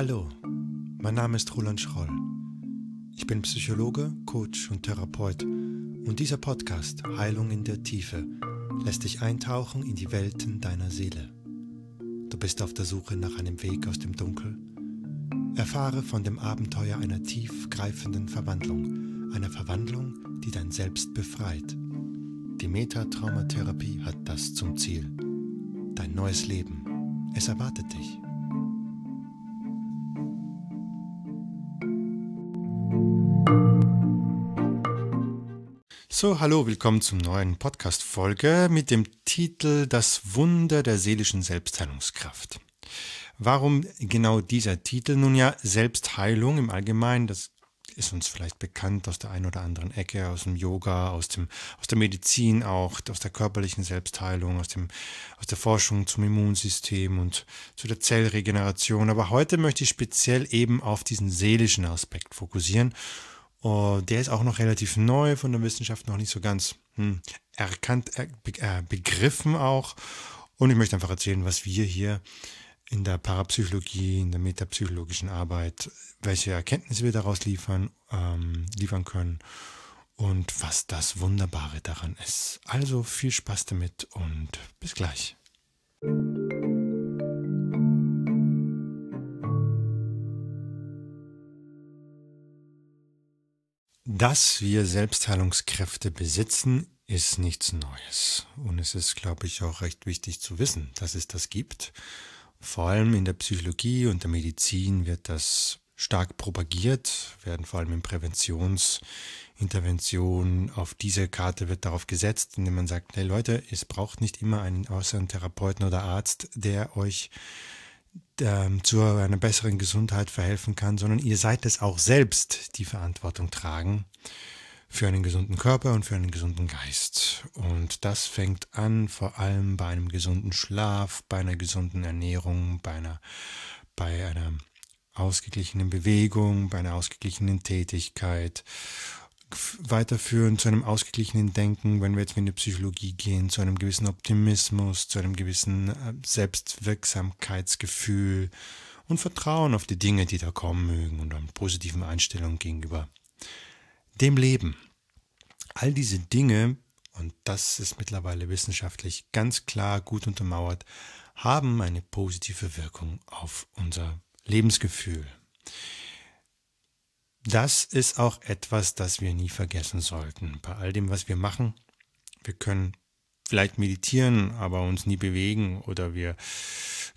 Hallo, mein Name ist Roland Schroll. Ich bin Psychologe, Coach und Therapeut und dieser Podcast Heilung in der Tiefe lässt dich eintauchen in die Welten deiner Seele. Du bist auf der Suche nach einem Weg aus dem Dunkel? Erfahre von dem Abenteuer einer tiefgreifenden Verwandlung, einer Verwandlung, die dein Selbst befreit. Die Metatraumatherapie hat das zum Ziel. Dein neues Leben. Es erwartet dich. So, hallo, willkommen zum neuen Podcast-Folge mit dem Titel Das Wunder der seelischen Selbstheilungskraft. Warum genau dieser Titel? Nun ja, Selbstheilung im Allgemeinen, das ist uns vielleicht bekannt aus der einen oder anderen Ecke, aus dem Yoga, aus, dem, aus der Medizin auch, aus der körperlichen Selbstheilung, aus, dem, aus der Forschung zum Immunsystem und zu der Zellregeneration. Aber heute möchte ich speziell eben auf diesen seelischen Aspekt fokussieren Oh, der ist auch noch relativ neu von der Wissenschaft, noch nicht so ganz hm, erkannt, äh, begriffen auch. Und ich möchte einfach erzählen, was wir hier in der Parapsychologie, in der metapsychologischen Arbeit, welche Erkenntnisse wir daraus liefern, ähm, liefern können und was das Wunderbare daran ist. Also viel Spaß damit und bis gleich. Dass wir Selbstheilungskräfte besitzen, ist nichts Neues. Und es ist, glaube ich, auch recht wichtig zu wissen, dass es das gibt. Vor allem in der Psychologie und der Medizin wird das stark propagiert, werden vor allem in Präventionsinterventionen auf diese Karte wird darauf gesetzt, indem man sagt, hey Leute, es braucht nicht immer einen außeren Therapeuten oder Arzt, der euch ähm, zu einer besseren Gesundheit verhelfen kann, sondern ihr seid es auch selbst, die Verantwortung tragen für einen gesunden Körper und für einen gesunden Geist. Und das fängt an vor allem bei einem gesunden Schlaf, bei einer gesunden Ernährung, bei einer, bei einer ausgeglichenen Bewegung, bei einer ausgeglichenen Tätigkeit weiterführen zu einem ausgeglichenen Denken, wenn wir jetzt in die Psychologie gehen, zu einem gewissen Optimismus, zu einem gewissen äh, Selbstwirksamkeitsgefühl und Vertrauen auf die Dinge, die da kommen mögen und einer positiven Einstellung gegenüber dem Leben. All diese Dinge, und das ist mittlerweile wissenschaftlich ganz klar gut untermauert, haben eine positive Wirkung auf unser Lebensgefühl. Das ist auch etwas, das wir nie vergessen sollten. Bei all dem, was wir machen, wir können vielleicht meditieren, aber uns nie bewegen oder wir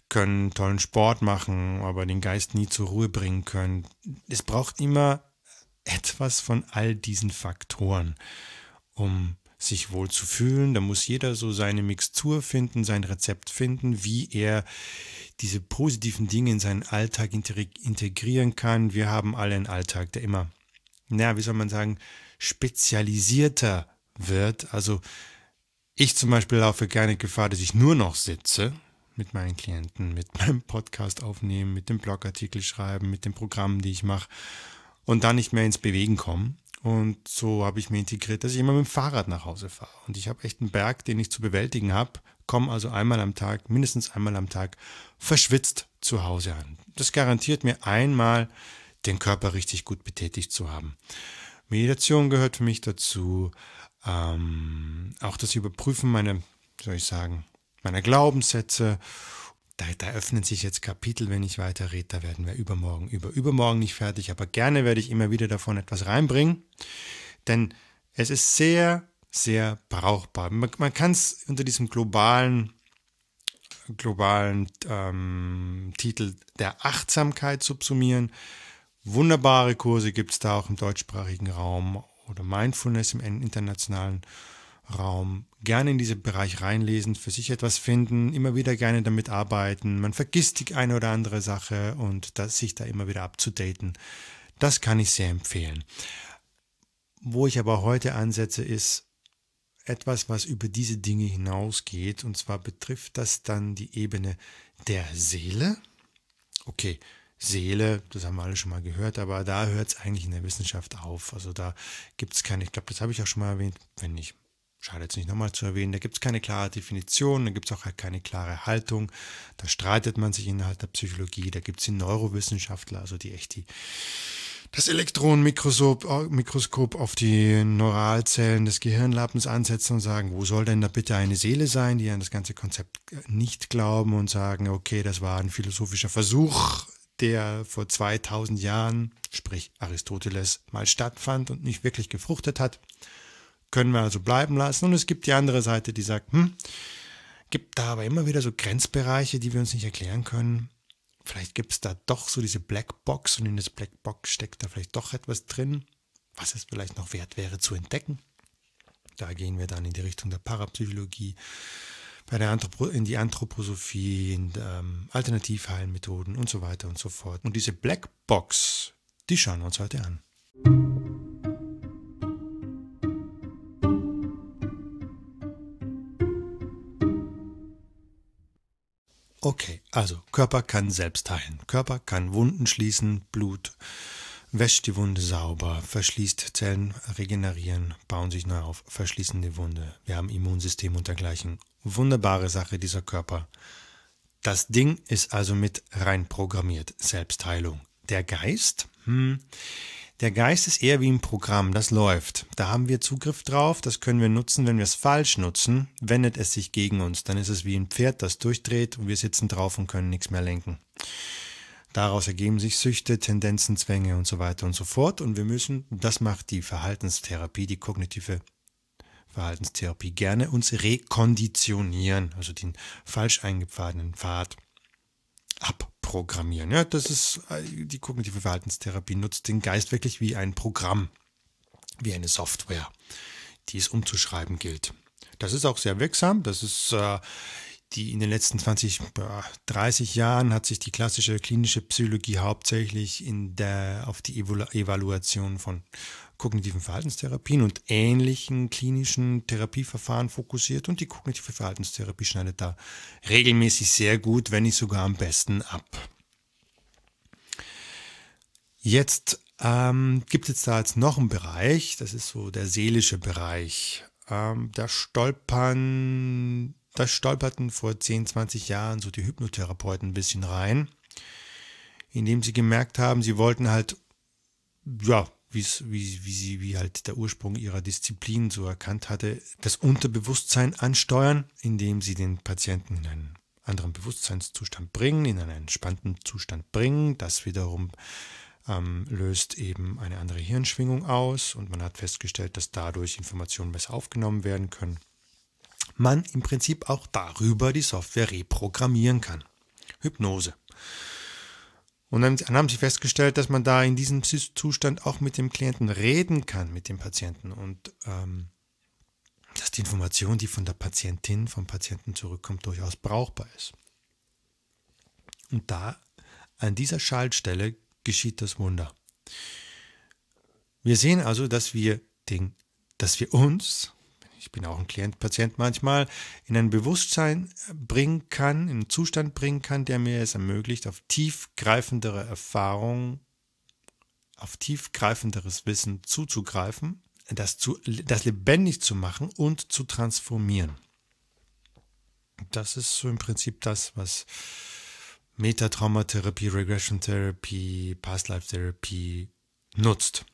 können tollen Sport machen, aber den Geist nie zur Ruhe bringen können. Es braucht immer etwas von all diesen Faktoren, um sich wohl zu fühlen. Da muss jeder so seine Mixtur finden, sein Rezept finden, wie er diese positiven Dinge in seinen Alltag integrieren kann. Wir haben alle einen Alltag, der immer, naja, wie soll man sagen, spezialisierter wird. Also ich zum Beispiel laufe gerne Gefahr, dass ich nur noch sitze mit meinen Klienten, mit meinem Podcast aufnehmen, mit dem Blogartikel schreiben, mit den Programmen, die ich mache und dann nicht mehr ins Bewegen komme. Und so habe ich mir integriert, dass ich immer mit dem Fahrrad nach Hause fahre. Und ich habe echt einen Berg, den ich zu bewältigen habe, komme also einmal am Tag, mindestens einmal am Tag, verschwitzt zu Hause an. Das garantiert mir einmal, den Körper richtig gut betätigt zu haben. Meditation gehört für mich dazu. Ähm, auch das Überprüfen meiner, soll ich sagen, meiner Glaubenssätze da, da öffnen sich jetzt Kapitel, wenn ich weiter rede. Da werden wir übermorgen, über übermorgen nicht fertig. Aber gerne werde ich immer wieder davon etwas reinbringen. Denn es ist sehr, sehr brauchbar. Man, man kann es unter diesem globalen, globalen ähm, Titel der Achtsamkeit subsumieren. Wunderbare Kurse gibt es da auch im deutschsprachigen Raum oder Mindfulness im internationalen Raum. Gerne in diesen Bereich reinlesen, für sich etwas finden, immer wieder gerne damit arbeiten. Man vergisst die eine oder andere Sache und das, sich da immer wieder abzudaten. Das kann ich sehr empfehlen. Wo ich aber heute ansetze, ist etwas, was über diese Dinge hinausgeht. Und zwar betrifft das dann die Ebene der Seele. Okay, Seele, das haben wir alle schon mal gehört, aber da hört es eigentlich in der Wissenschaft auf. Also da gibt es keine, ich glaube, das habe ich auch schon mal erwähnt, wenn nicht, schadet es nicht nochmal zu erwähnen, da gibt es keine klare Definition, da gibt es auch halt keine klare Haltung, da streitet man sich innerhalb der Psychologie, da gibt es die Neurowissenschaftler, also die echt die das Elektronenmikroskop auf die Neuralzellen des Gehirnlappens ansetzen und sagen, wo soll denn da bitte eine Seele sein, die an das ganze Konzept nicht glauben und sagen, okay, das war ein philosophischer Versuch, der vor 2000 Jahren, sprich Aristoteles, mal stattfand und nicht wirklich gefruchtet hat. Können wir also bleiben lassen. Und es gibt die andere Seite, die sagt, hm, gibt da aber immer wieder so Grenzbereiche, die wir uns nicht erklären können. Vielleicht gibt es da doch so diese Blackbox und in das Blackbox steckt da vielleicht doch etwas drin, was es vielleicht noch wert wäre zu entdecken. Da gehen wir dann in die Richtung der Parapsychologie, bei der Anthropo in die Anthroposophie, in ähm, Alternativheilmethoden und so weiter und so fort. Und diese Blackbox, die schauen wir uns heute an. Okay, also Körper kann selbst heilen. Körper kann Wunden schließen, Blut wäscht die Wunde sauber, verschließt Zellen, regenerieren, bauen sich neu auf, verschließen die Wunde. Wir haben Immunsystem und dergleichen. Wunderbare Sache dieser Körper. Das Ding ist also mit rein programmiert, Selbstheilung. Der Geist? Hm, der Geist ist eher wie ein Programm, das läuft. Da haben wir Zugriff drauf, das können wir nutzen. Wenn wir es falsch nutzen, wendet es sich gegen uns. Dann ist es wie ein Pferd, das durchdreht und wir sitzen drauf und können nichts mehr lenken. Daraus ergeben sich Süchte, Tendenzen, Zwänge und so weiter und so fort. Und wir müssen, das macht die Verhaltenstherapie, die kognitive Verhaltenstherapie gerne, uns rekonditionieren, also den falsch eingepfadenen Pfad abprogrammieren. Ja, das ist äh, die kognitive Verhaltenstherapie nutzt den Geist wirklich wie ein Programm, wie eine Software, die es umzuschreiben gilt. Das ist auch sehr wirksam. Das ist äh, die in den letzten 20, 30 Jahren hat sich die klassische klinische Psychologie hauptsächlich in der, auf die Evaluation von kognitiven Verhaltenstherapien und ähnlichen klinischen Therapieverfahren fokussiert und die kognitive Verhaltenstherapie schneidet da regelmäßig sehr gut, wenn nicht sogar am besten ab. Jetzt ähm, gibt es da jetzt noch einen Bereich, das ist so der seelische Bereich. Ähm, da stolpern, da stolperten vor 10, 20 Jahren so die Hypnotherapeuten ein bisschen rein, indem sie gemerkt haben, sie wollten halt ja, wie, wie sie, wie halt der Ursprung ihrer Disziplin so erkannt hatte, das Unterbewusstsein ansteuern, indem sie den Patienten in einen anderen Bewusstseinszustand bringen, in einen entspannten Zustand bringen. Das wiederum ähm, löst eben eine andere Hirnschwingung aus und man hat festgestellt, dass dadurch Informationen besser aufgenommen werden können. Man im Prinzip auch darüber die Software reprogrammieren kann. Hypnose. Und dann, haben sie festgestellt, dass man da in diesem Zustand auch mit dem Klienten reden kann, mit dem Patienten. Und ähm, dass die Information, die von der Patientin, vom Patienten zurückkommt, durchaus brauchbar ist. Und da, an dieser Schaltstelle, geschieht das Wunder. Wir sehen also, dass wir, den, dass wir uns ich bin auch ein Klient, Patient manchmal, in ein Bewusstsein bringen kann, in einen Zustand bringen kann, der mir es ermöglicht, auf tiefgreifendere Erfahrungen, auf tiefgreifenderes Wissen zuzugreifen, das, zu, das lebendig zu machen und zu transformieren. Das ist so im Prinzip das, was Metatraumatherapie, Regression Therapy, Past Life Therapy nutzt.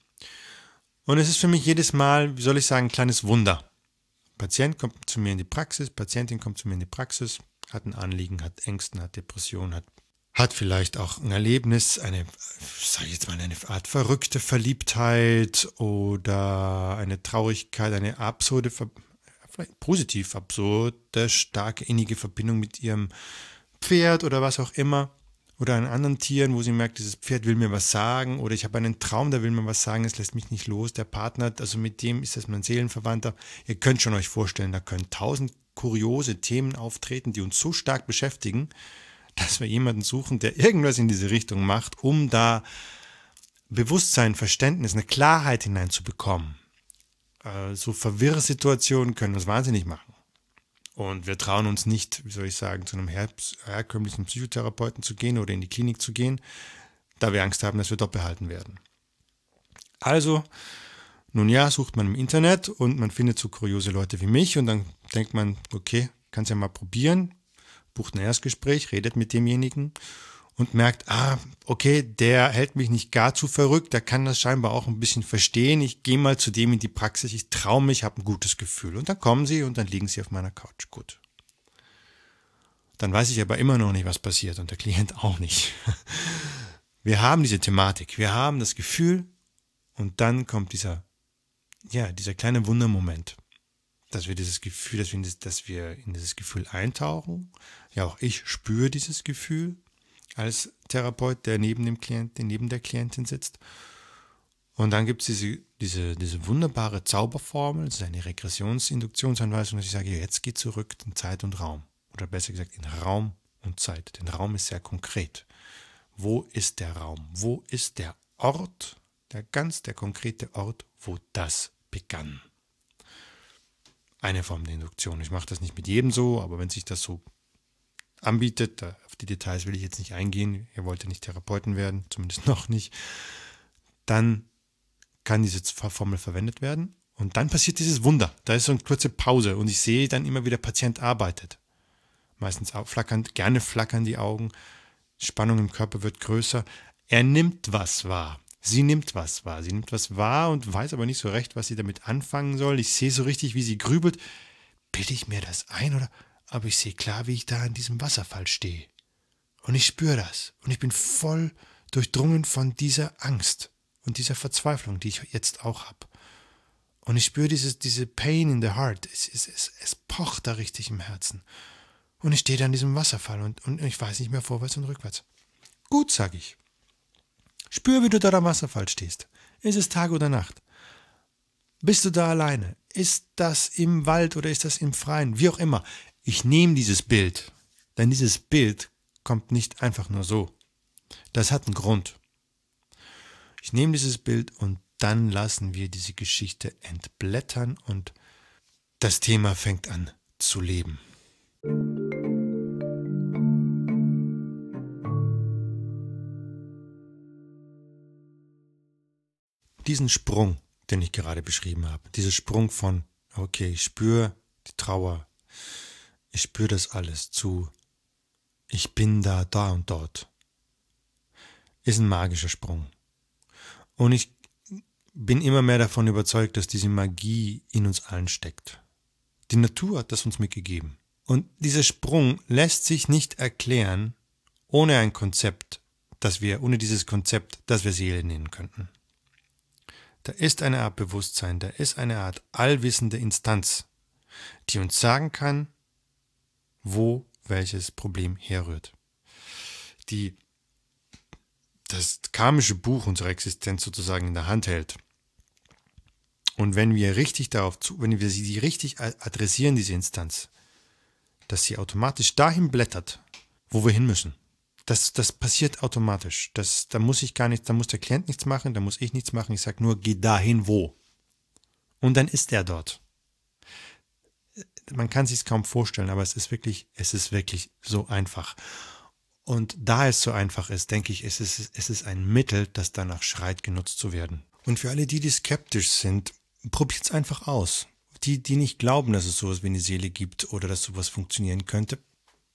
Und es ist für mich jedes Mal, wie soll ich sagen, ein kleines Wunder. Patient kommt zu mir in die Praxis, Patientin kommt zu mir in die Praxis, hat ein Anliegen, hat Ängsten, hat Depressionen, hat, hat vielleicht auch ein Erlebnis, eine, sage ich jetzt mal, eine Art verrückte Verliebtheit oder eine Traurigkeit, eine absurde, vielleicht positiv absurde, starke innige Verbindung mit ihrem Pferd oder was auch immer oder an anderen Tieren, wo sie merkt, dieses Pferd will mir was sagen oder ich habe einen Traum, der will mir was sagen, es lässt mich nicht los. Der Partner, also mit dem ist das mein Seelenverwandter. Ihr könnt schon euch vorstellen, da können tausend kuriose Themen auftreten, die uns so stark beschäftigen, dass wir jemanden suchen, der irgendwas in diese Richtung macht, um da Bewusstsein, Verständnis, eine Klarheit hineinzubekommen. Äh, so Verwirrsituationen können uns wahnsinnig machen. Und wir trauen uns nicht, wie soll ich sagen, zu einem her herkömmlichen Psychotherapeuten zu gehen oder in die Klinik zu gehen, da wir Angst haben, dass wir dort behalten werden. Also Nun ja, sucht man im Internet und man findet so kuriose Leute wie mich und dann denkt man, okay, kannst ja mal probieren, bucht ein Erstgespräch, redet mit demjenigen und merkt, ah, okay, der hält mich nicht gar zu verrückt, der kann das scheinbar auch ein bisschen verstehen. Ich gehe mal zu dem in die Praxis, ich traue mich, habe ein gutes Gefühl. Und dann kommen sie und dann liegen sie auf meiner Couch. Gut. Dann weiß ich aber immer noch nicht, was passiert und der Klient auch nicht. Wir haben diese Thematik, wir haben das Gefühl und dann kommt dieser, ja, dieser kleine Wundermoment, dass wir dieses Gefühl, dass wir, in das, dass wir in dieses Gefühl eintauchen. Ja, auch ich spüre dieses Gefühl als Therapeut, der neben dem Klienten, neben der Klientin sitzt. Und dann gibt es diese, diese, diese wunderbare Zauberformel, das ist eine Regressionsinduktionsanweisung, dass ich sage, jetzt geht zurück in Zeit und Raum. Oder besser gesagt in Raum und Zeit. Denn Raum ist sehr konkret. Wo ist der Raum? Wo ist der Ort, der ganz der konkrete Ort, wo das begann? Eine Form der Induktion. Ich mache das nicht mit jedem so, aber wenn sich das so anbietet, auf die Details will ich jetzt nicht eingehen, ihr wollt ja nicht Therapeuten werden, zumindest noch nicht, dann kann diese Formel verwendet werden und dann passiert dieses Wunder. Da ist so eine kurze Pause und ich sehe dann immer, wie der Patient arbeitet. Meistens flackern, gerne flackern die Augen, Spannung im Körper wird größer. Er nimmt was wahr. Sie nimmt was wahr. Sie nimmt was wahr und weiß aber nicht so recht, was sie damit anfangen soll. Ich sehe so richtig, wie sie grübelt. Bilde ich mir das ein oder? Aber ich sehe klar, wie ich da an diesem Wasserfall stehe. Und ich spüre das. Und ich bin voll durchdrungen von dieser Angst und dieser Verzweiflung, die ich jetzt auch habe. Und ich spüre dieses, diese Pain in the heart. Es, es, es, es pocht da richtig im Herzen. Und ich stehe da an diesem Wasserfall und, und ich weiß nicht mehr vorwärts und rückwärts. Gut, sag ich. Spür, wie du da am Wasserfall stehst. Ist es Tag oder Nacht? Bist du da alleine? Ist das im Wald oder ist das im Freien? Wie auch immer. Ich nehme dieses Bild. Denn dieses Bild kommt nicht einfach nur so. Das hat einen Grund. Ich nehme dieses Bild und dann lassen wir diese Geschichte entblättern und das Thema fängt an zu leben. Diesen Sprung, den ich gerade beschrieben habe, dieser Sprung von, okay, ich spüre die Trauer, ich spüre das alles zu, ich bin da, da und dort, ist ein magischer Sprung. Und ich bin immer mehr davon überzeugt, dass diese Magie in uns allen steckt. Die Natur hat das uns mitgegeben. Und dieser Sprung lässt sich nicht erklären ohne ein Konzept, das wir, ohne dieses Konzept, das wir Seele nennen könnten. Da ist eine Art Bewusstsein, da ist eine Art allwissende Instanz, die uns sagen kann, wo welches Problem herrührt. Die das karmische Buch unserer Existenz sozusagen in der Hand hält. Und wenn wir richtig darauf zu, wenn wir sie richtig adressieren, diese Instanz, dass sie automatisch dahin blättert, wo wir hin müssen. Das, das passiert automatisch. Das, da muss ich gar nichts, da muss der Klient nichts machen, da muss ich nichts machen. Ich sage nur, geh dahin, wo. Und dann ist er dort. Man kann sich kaum vorstellen, aber es ist wirklich, es ist wirklich so einfach. Und da es so einfach ist, denke ich, es ist, es ist ein Mittel, das danach schreit, genutzt zu werden. Und für alle die, die skeptisch sind, probiert es einfach aus die, die nicht glauben, dass es sowas wie eine Seele gibt oder dass sowas funktionieren könnte,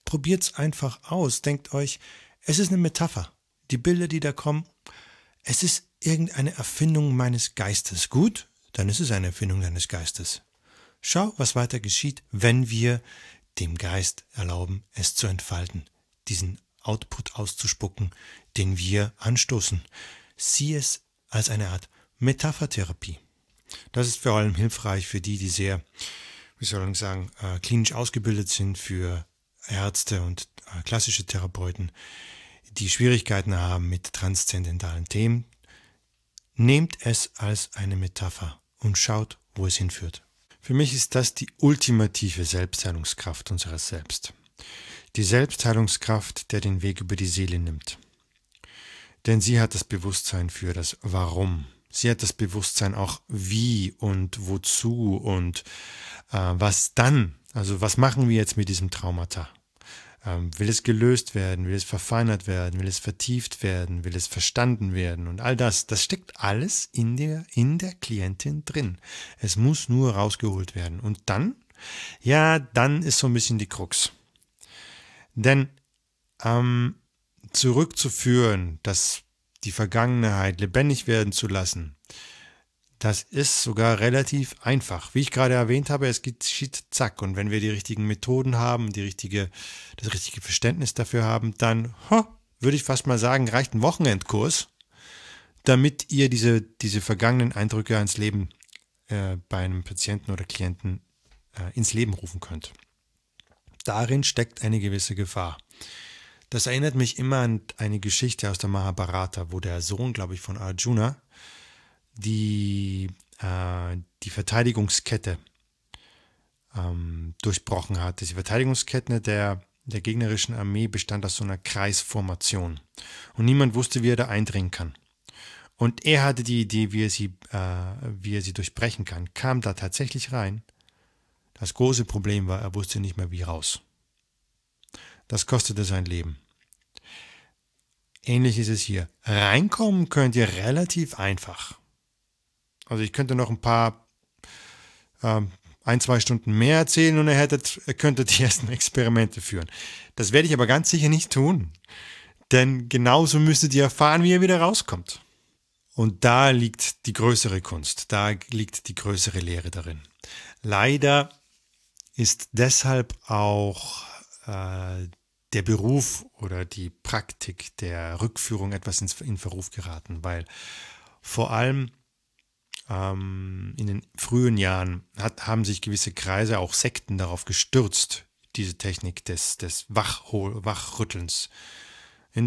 probiert's einfach aus. Denkt euch, es ist eine Metapher. Die Bilder, die da kommen, es ist irgendeine Erfindung meines Geistes. Gut, dann ist es eine Erfindung deines Geistes. Schau, was weiter geschieht, wenn wir dem Geist erlauben, es zu entfalten, diesen Output auszuspucken, den wir anstoßen. Sieh es als eine Art Metaphertherapie. Das ist vor allem hilfreich für die, die sehr, wie soll man sagen, äh, klinisch ausgebildet sind, für Ärzte und äh, klassische Therapeuten, die Schwierigkeiten haben mit transzendentalen Themen. Nehmt es als eine Metapher und schaut, wo es hinführt. Für mich ist das die ultimative Selbstheilungskraft unseres Selbst. Die Selbstheilungskraft, der den Weg über die Seele nimmt. Denn sie hat das Bewusstsein für das Warum Sie hat das Bewusstsein auch wie und wozu und äh, was dann. Also was machen wir jetzt mit diesem Traumata? Ähm, will es gelöst werden? Will es verfeinert werden? Will es vertieft werden? Will es verstanden werden? Und all das, das steckt alles in der, in der Klientin drin. Es muss nur rausgeholt werden. Und dann, ja, dann ist so ein bisschen die Krux. Denn ähm, zurückzuführen, dass die Vergangenheit lebendig werden zu lassen, das ist sogar relativ einfach. Wie ich gerade erwähnt habe, es geschieht zack. Und wenn wir die richtigen Methoden haben, die richtige, das richtige Verständnis dafür haben, dann ho, würde ich fast mal sagen, reicht ein Wochenendkurs, damit ihr diese, diese vergangenen Eindrücke ans Leben äh, bei einem Patienten oder Klienten äh, ins Leben rufen könnt. Darin steckt eine gewisse Gefahr. Das erinnert mich immer an eine Geschichte aus der Mahabharata, wo der Sohn, glaube ich, von Arjuna die, äh, die Verteidigungskette ähm, durchbrochen hat. Die Verteidigungskette der, der gegnerischen Armee bestand aus so einer Kreisformation. Und niemand wusste, wie er da eindringen kann. Und er hatte die Idee, wie er sie, äh, wie er sie durchbrechen kann, kam da tatsächlich rein. Das große Problem war, er wusste nicht mehr, wie raus. Das kostete sein Leben. Ähnlich ist es hier. Reinkommen könnt ihr relativ einfach. Also ich könnte noch ein paar, ähm, ein, zwei Stunden mehr erzählen und ihr hättet, könntet die ersten Experimente führen. Das werde ich aber ganz sicher nicht tun. Denn genauso müsstet ihr erfahren, wie ihr wieder rauskommt. Und da liegt die größere Kunst, da liegt die größere Lehre darin. Leider ist deshalb auch äh, der Beruf oder die Praktik der Rückführung etwas in Verruf geraten, weil vor allem ähm, in den frühen Jahren hat, haben sich gewisse Kreise, auch Sekten, darauf gestürzt, diese Technik des, des Wachhol Wachrüttelns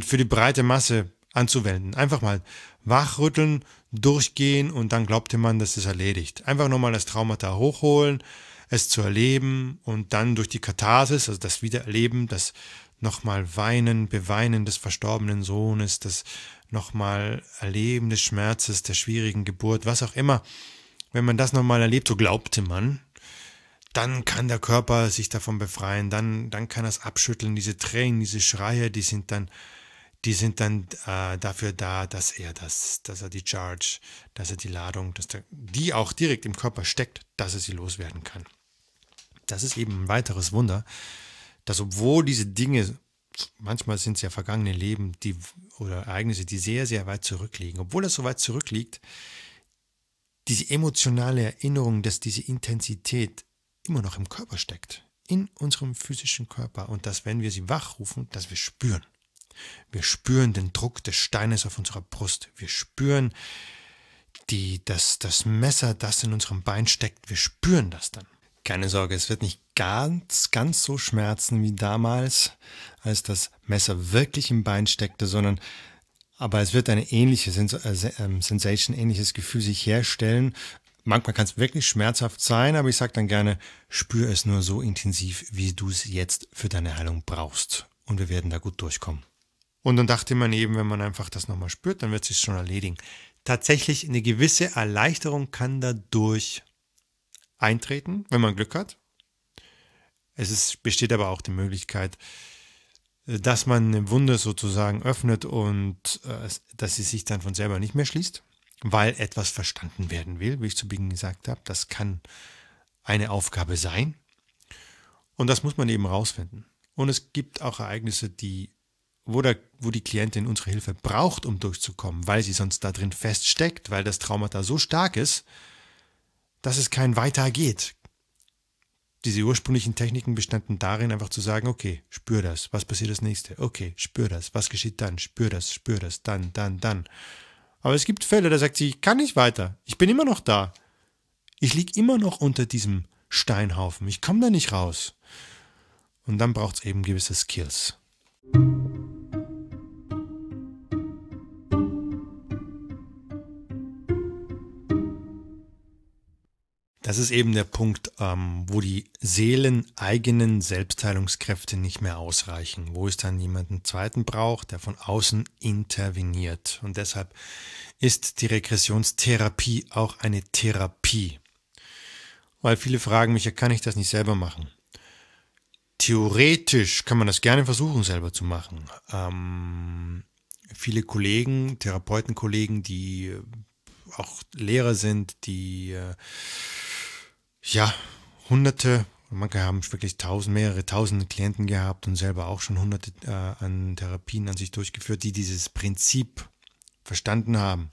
für die breite Masse anzuwenden. Einfach mal wachrütteln, durchgehen und dann glaubte man, das ist erledigt. Einfach nochmal das Traumata hochholen, es zu erleben und dann durch die Katharsis, also das Wiedererleben, das nochmal Weinen, Beweinen des verstorbenen Sohnes, das nochmal Erleben des Schmerzes, der schwierigen Geburt, was auch immer. Wenn man das nochmal erlebt, so glaubte man, dann kann der Körper sich davon befreien, dann, dann kann er es abschütteln. Diese Tränen, diese Schreie, die sind dann, die sind dann äh, dafür da, dass er das, dass er die Charge, dass er die Ladung, dass der, die auch direkt im Körper steckt, dass er sie loswerden kann. Das ist eben ein weiteres Wunder, dass obwohl diese Dinge, manchmal sind es ja vergangene Leben die, oder Ereignisse, die sehr, sehr weit zurückliegen, obwohl das so weit zurückliegt, diese emotionale Erinnerung, dass diese Intensität immer noch im Körper steckt, in unserem physischen Körper und dass, wenn wir sie wachrufen, dass wir spüren. Wir spüren den Druck des Steines auf unserer Brust. Wir spüren die, das, das Messer, das in unserem Bein steckt. Wir spüren das dann. Keine Sorge, es wird nicht ganz, ganz so schmerzen wie damals, als das Messer wirklich im Bein steckte, sondern aber es wird eine ähnliche äh, ähm, Sensation, ähnliches Gefühl sich herstellen. Manchmal kann es wirklich schmerzhaft sein, aber ich sage dann gerne, spür es nur so intensiv, wie du es jetzt für deine Heilung brauchst. Und wir werden da gut durchkommen. Und dann dachte man eben, wenn man einfach das nochmal spürt, dann wird es sich schon erledigen. Tatsächlich eine gewisse Erleichterung kann dadurch eintreten, wenn man Glück hat. Es ist, besteht aber auch die Möglichkeit, äh, dass man eine Wunde sozusagen öffnet und äh, dass sie sich dann von selber nicht mehr schließt, weil etwas verstanden werden will, wie ich zu Beginn gesagt habe. Das kann eine Aufgabe sein. Und das muss man eben rausfinden. Und es gibt auch Ereignisse, die, wo, der, wo die Klientin unsere Hilfe braucht, um durchzukommen, weil sie sonst da drin feststeckt, weil das Trauma da so stark ist, dass es kein Weiter geht. Diese ursprünglichen Techniken bestanden darin, einfach zu sagen, okay, spür das, was passiert das nächste? Okay, spür das, was geschieht dann? Spür das, spür das, dann, dann, dann. Aber es gibt Fälle, da sagt sie, ich kann nicht weiter, ich bin immer noch da. Ich liege immer noch unter diesem Steinhaufen, ich komme da nicht raus. Und dann braucht es eben gewisse Skills. Das ist eben der Punkt, ähm, wo die seeleneigenen Selbstheilungskräfte nicht mehr ausreichen, wo es dann jemanden zweiten braucht, der von außen interveniert. Und deshalb ist die Regressionstherapie auch eine Therapie. Weil viele fragen mich, ja, kann ich das nicht selber machen? theoretisch kann man das gerne versuchen, selber zu machen. Ähm, viele Kollegen, Therapeutenkollegen, die auch Lehrer sind, die äh, ja hunderte, manche haben wirklich tausend, mehrere tausend Klienten gehabt und selber auch schon hunderte äh, an Therapien an sich durchgeführt, die dieses Prinzip verstanden haben.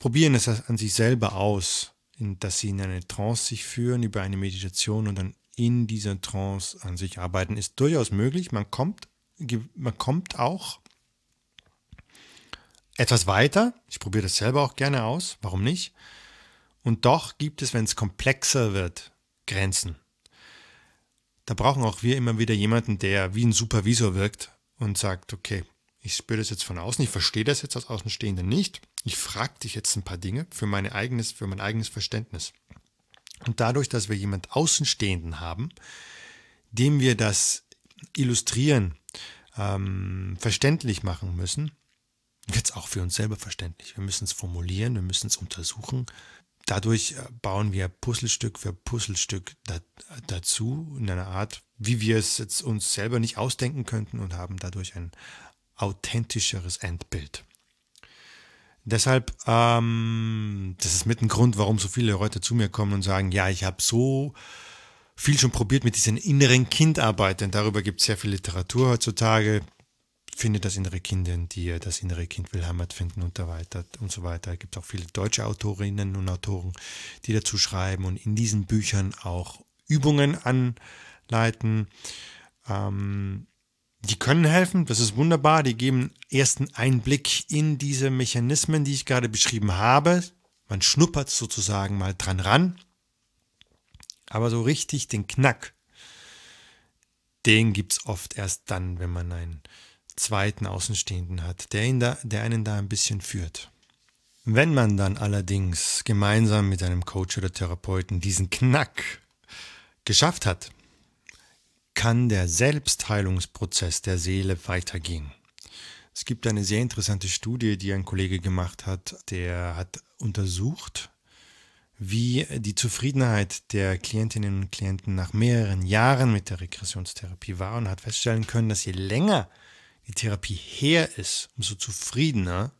Probieren es an sich selber aus, in, dass sie in eine Trance sich führen über eine Meditation und dann in dieser Trance an sich arbeiten, ist durchaus möglich. Man kommt, man kommt auch etwas weiter. Ich probiere das selber auch gerne aus. Warum nicht? Und doch gibt es, wenn es komplexer wird, Grenzen. Da brauchen auch wir immer wieder jemanden, der wie ein Supervisor wirkt und sagt, okay, ich spüre das jetzt von außen, ich verstehe das jetzt als Außenstehender nicht. Ich frage dich jetzt ein paar Dinge für, meine eigenes, für mein eigenes Verständnis. Und dadurch, dass wir jemand Außenstehenden haben, dem wir das illustrieren, ähm, verständlich machen müssen, wird es auch für uns selber verständlich. Wir müssen es formulieren, wir müssen es untersuchen. Dadurch äh, bauen wir Puzzlestück für Puzzlestück da, dazu in einer Art, wie wir es jetzt uns selber nicht ausdenken könnten und haben dadurch ein authentischeres Endbild. Deshalb, ähm, das ist mit ein Grund, warum so viele Leute zu mir kommen und sagen, ja, ich habe so viel schon probiert mit diesen inneren Kindarbeit, denn darüber gibt es sehr viel Literatur heutzutage findet das innere Kind in dir, das innere Kind will Heimat finden und so weiter und so weiter. Es gibt auch viele deutsche Autorinnen und Autoren, die dazu schreiben und in diesen Büchern auch Übungen anleiten. Ähm, die können helfen, das ist wunderbar, die geben ersten Einblick in diese Mechanismen, die ich gerade beschrieben habe. Man schnuppert sozusagen mal dran ran. Aber so richtig den Knack, den gibt es oft erst dann, wenn man ein zweiten Außenstehenden hat, der, ihn da, der einen da ein bisschen führt. Wenn man dann allerdings gemeinsam mit einem Coach oder Therapeuten diesen Knack geschafft hat, kann der Selbstheilungsprozess der Seele weitergehen. Es gibt eine sehr interessante Studie, die ein Kollege gemacht hat, der hat untersucht, wie die Zufriedenheit der Klientinnen und Klienten nach mehreren Jahren mit der Regressionstherapie war und hat feststellen können, dass je länger die Therapie her ist, umso zufriedener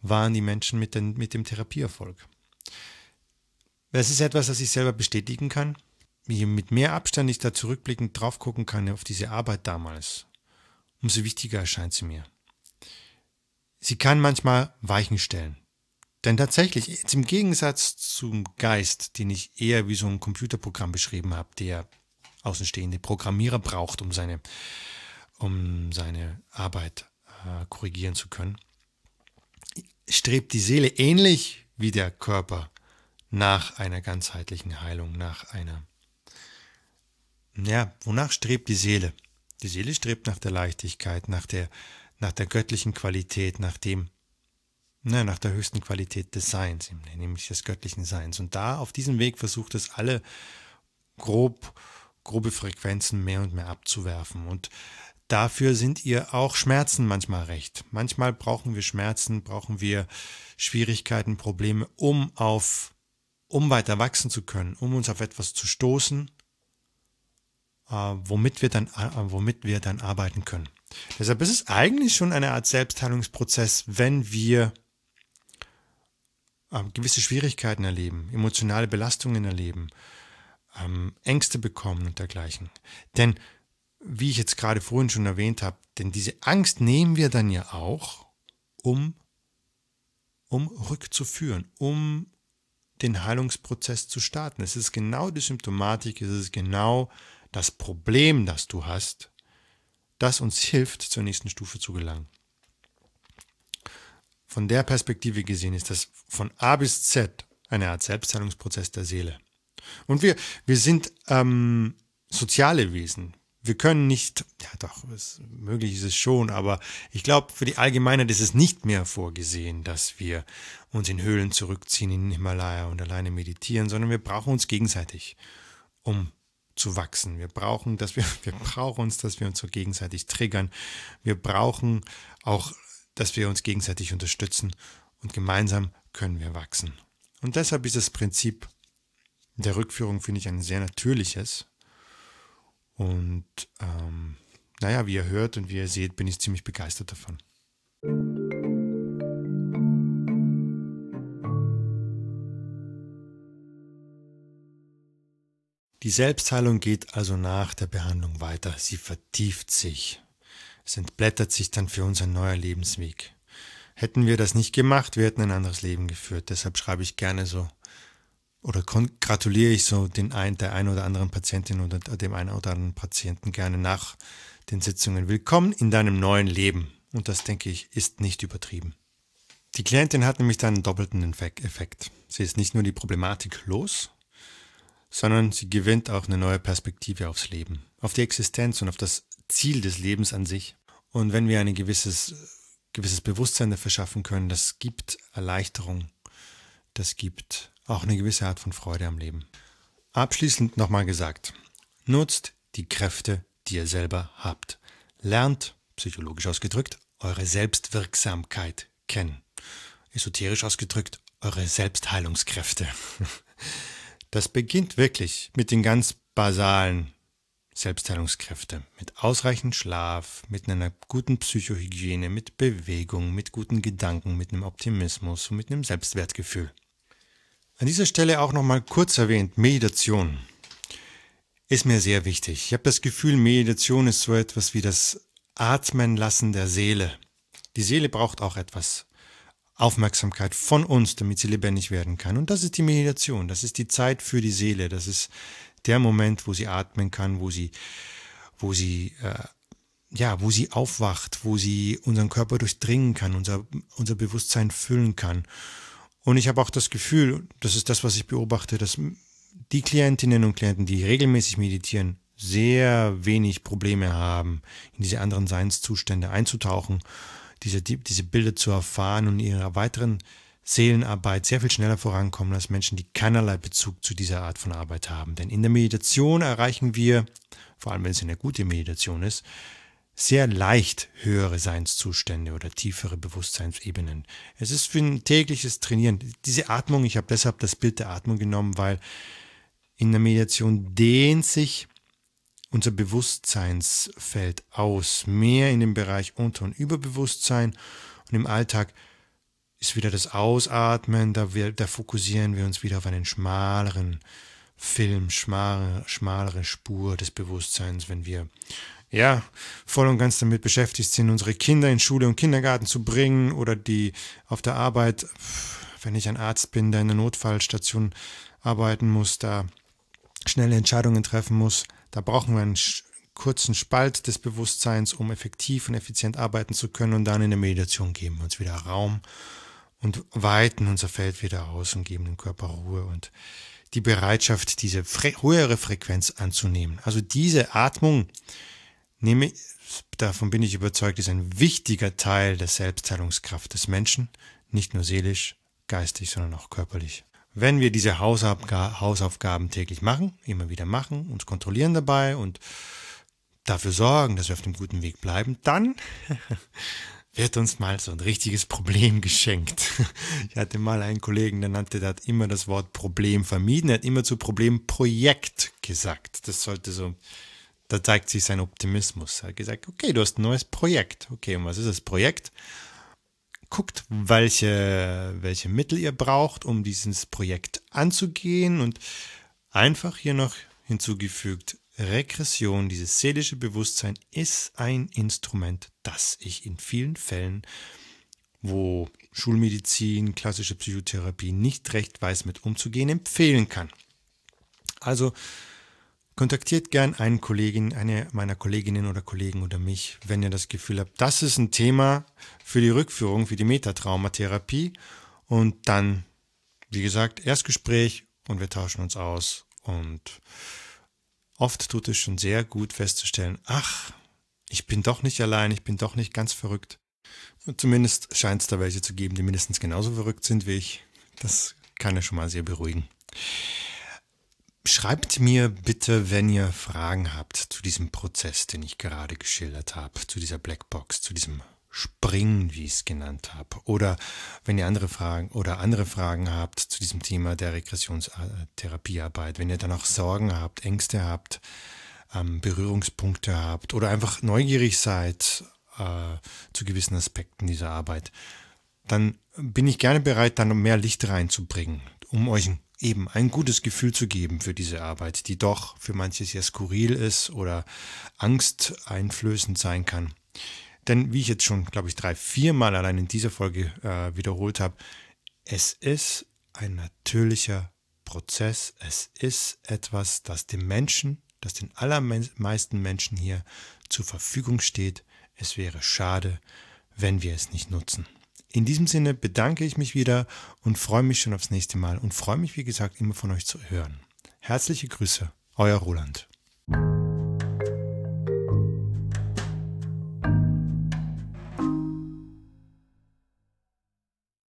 waren die Menschen mit, den, mit dem Therapieerfolg. Das ist etwas, das ich selber bestätigen kann. Je mit mehr Abstand ich da zurückblickend drauf gucken kann auf diese Arbeit damals, umso wichtiger erscheint sie mir. Sie kann manchmal Weichen stellen. Denn tatsächlich, jetzt im Gegensatz zum Geist, den ich eher wie so ein Computerprogramm beschrieben habe, der außenstehende Programmierer braucht, um seine um seine Arbeit äh, korrigieren zu können, strebt die Seele ähnlich wie der Körper nach einer ganzheitlichen Heilung, nach einer, ja, wonach strebt die Seele? Die Seele strebt nach der Leichtigkeit, nach der, nach der göttlichen Qualität, nach dem, na, nach der höchsten Qualität des Seins, nämlich des göttlichen Seins. Und da auf diesem Weg versucht es alle grob, grobe Frequenzen mehr und mehr abzuwerfen. Und Dafür sind ihr auch Schmerzen manchmal recht. Manchmal brauchen wir Schmerzen, brauchen wir Schwierigkeiten, Probleme, um auf, um weiter wachsen zu können, um uns auf etwas zu stoßen, äh, womit wir dann, äh, womit wir dann arbeiten können. Deshalb ist es eigentlich schon eine Art Selbstheilungsprozess, wenn wir äh, gewisse Schwierigkeiten erleben, emotionale Belastungen erleben, ähm, Ängste bekommen und dergleichen. Denn wie ich jetzt gerade vorhin schon erwähnt habe, denn diese Angst nehmen wir dann ja auch, um, um rückzuführen, um den Heilungsprozess zu starten. Es ist genau die Symptomatik, es ist genau das Problem, das du hast, das uns hilft, zur nächsten Stufe zu gelangen. Von der Perspektive gesehen ist das von A bis Z eine Art Selbstheilungsprozess der Seele. Und wir, wir sind ähm, soziale Wesen wir können nicht, ja doch, es, möglich ist es schon, aber ich glaube, für die Allgemeinheit ist es nicht mehr vorgesehen, dass wir uns in Höhlen zurückziehen in den Himalaya und alleine meditieren, sondern wir brauchen uns gegenseitig, um zu wachsen. Wir brauchen, dass wir, wir brauchen uns, dass wir uns so gegenseitig triggern. Wir brauchen auch, dass wir uns gegenseitig unterstützen und gemeinsam können wir wachsen. Und deshalb ist das Prinzip der Rückführung, finde ich, ein sehr natürliches Und ähm, naja, wie ihr hört und wie ihr seht, bin ich ziemlich begeistert davon. Die Selbstheilung geht also nach der Behandlung weiter. Sie vertieft sich. Es entblättert sich dann für uns ein neuer Lebensweg. Hätten wir das nicht gemacht, wir hätten ein anderes Leben geführt. Deshalb schreibe ich gerne so oder gratuliere ich so den ein, der einen oder anderen Patientin oder dem einen oder anderen Patienten gerne nach den Sitzungen. Willkommen in deinem neuen Leben. Und das, denke ich, ist nicht übertrieben. Die Klientin hat nämlich dann einen doppelten Effekt. Sie ist nicht nur die Problematik los, sondern sie gewinnt auch eine neue Perspektive aufs Leben, auf die Existenz und auf das Ziel des Lebens an sich. Und wenn wir ein gewisses, gewisses Bewusstsein dafür schaffen können, das gibt Erleichterung, das gibt auch eine gewisse Art von Freude am Leben. Abschließend nochmal gesagt, nutzt die Kräfte, die ihr selber habt. Lernt, psychologisch ausgedrückt, eure Selbstwirksamkeit kennen. Esoterisch ausgedrückt, eure Selbstheilungskräfte. Das beginnt wirklich mit den ganz basalen Selbstheilungskräften. Mit ausreichend Schlaf, mit einer guten Psychohygiene, mit Bewegung, mit guten Gedanken, mit einem Optimismus und mit einem Selbstwertgefühl. An dieser Stelle auch nochmal kurz erwähnt, Meditation ist mir sehr wichtig. Ich habe das Gefühl, Meditation ist so etwas wie das Atmen lassen der Seele. Die Seele braucht auch etwas Aufmerksamkeit von uns, damit sie lebendig werden kann. Und das ist die Meditation, das ist die Zeit für die Seele, das ist der Moment, wo sie atmen kann, wo sie, wo sie, äh, ja, wo sie aufwacht, wo sie unseren Körper durchdringen kann, unser, unser Bewusstsein füllen kann. Und ich habe auch das Gefühl, das ist das, was ich beobachte, dass die Klientinnen und Klienten, die regelmäßig meditieren, sehr wenig Probleme haben, in diese anderen Seinszustände einzutauchen, diese, diese Bilder zu erfahren und ihrer weiteren Seelenarbeit sehr viel schneller vorankommen als Menschen, die keinerlei Bezug zu dieser Art von Arbeit haben. Denn in der Meditation erreichen wir, vor allem wenn es eine gute Meditation ist, sehr leicht höhere Seinszustände oder tiefere Bewusstseinsebenen. Es ist für ein tägliches Trainieren. Diese Atmung, ich habe deshalb das Bild der Atmung genommen, weil in der Mediation dehnt sich unser Bewusstseinsfeld aus, mehr in dem Bereich Unter- und Überbewusstsein und im Alltag ist wieder das Ausatmen, da, wir, da fokussieren wir uns wieder auf einen schmaleren Film, schmalere, schmalere Spur des Bewusstseins, wenn wir ja, voll und ganz damit beschäftigt sind, unsere Kinder in Schule und Kindergarten zu bringen oder die auf der Arbeit, wenn ich ein Arzt bin, der in der Notfallstation arbeiten muss, da schnelle Entscheidungen treffen muss, da brauchen wir einen kurzen Spalt des Bewusstseins, um effektiv und effizient arbeiten zu können und dann in der Meditation geben wir uns wieder Raum und weiten unser Feld wieder aus und geben dem Körper Ruhe und die Bereitschaft, diese höhere Frequenz anzunehmen. Also diese Atmung, nehme, davon bin ich überzeugt, ist ein wichtiger Teil der Selbstheilungskraft des Menschen, nicht nur seelisch, geistig, sondern auch körperlich. Wenn wir diese Hausaufgaben täglich machen, immer wieder machen, uns kontrollieren dabei und dafür sorgen, dass wir auf dem guten Weg bleiben, dann wird uns mal so ein richtiges Problem geschenkt. Ich hatte mal einen Kollegen, der nannte, der hat immer das Wort Problem vermieden, er hat immer zu Problem Projekt gesagt. Das sollte so da zeigt sich sein Optimismus. Er hat gesagt, okay, du hast ein neues Projekt. Okay, und was ist das Projekt? Guckt, welche, welche Mittel ihr braucht, um dieses Projekt anzugehen und einfach hier noch hinzugefügt, Regression, dieses seelische Bewusstsein ist ein Instrument, das ich in vielen Fällen, wo Schulmedizin, klassische Psychotherapie nicht recht weiß, mit umzugehen, empfehlen kann. Also Kontaktiert gern einen Kollegin, eine meiner Kolleginnen oder Kollegen oder mich, wenn ihr das Gefühl habt, das ist ein Thema für die Rückführung, für die Metatraumatherapie. Und dann, wie gesagt, Erstgespräch und wir tauschen uns aus. Und oft tut es schon sehr gut festzustellen, ach, ich bin doch nicht allein, ich bin doch nicht ganz verrückt. Zumindest scheint es da welche zu geben, die mindestens genauso verrückt sind wie ich. Das kann ja schon mal sehr beruhigen. Schreibt mir bitte, wenn ihr Fragen habt zu diesem Prozess, den ich gerade geschildert habe, zu dieser Blackbox, zu diesem Springen, wie ich es genannt habe, oder wenn ihr andere Fragen oder andere Fragen habt zu diesem Thema der Regressionstherapiearbeit, wenn ihr dann auch Sorgen habt, Ängste habt, ähm, Berührungspunkte habt oder einfach neugierig seid äh, zu gewissen Aspekten dieser Arbeit, dann bin ich gerne bereit, dann mehr Licht reinzubringen, um euch eben ein gutes Gefühl zu geben für diese Arbeit, die doch für manche sehr skurril ist oder angsteinflößend sein kann. Denn wie ich jetzt schon, glaube ich, drei, vier Mal allein in dieser Folge äh, wiederholt habe, es ist ein natürlicher Prozess. Es ist etwas, das dem Menschen, das den allermeisten Menschen hier zur Verfügung steht. Es wäre schade, wenn wir es nicht nutzen. In diesem Sinne bedanke ich mich wieder und freue mich schon aufs nächste Mal und freue mich, wie gesagt, immer von euch zu hören. Herzliche Grüße, euer Roland.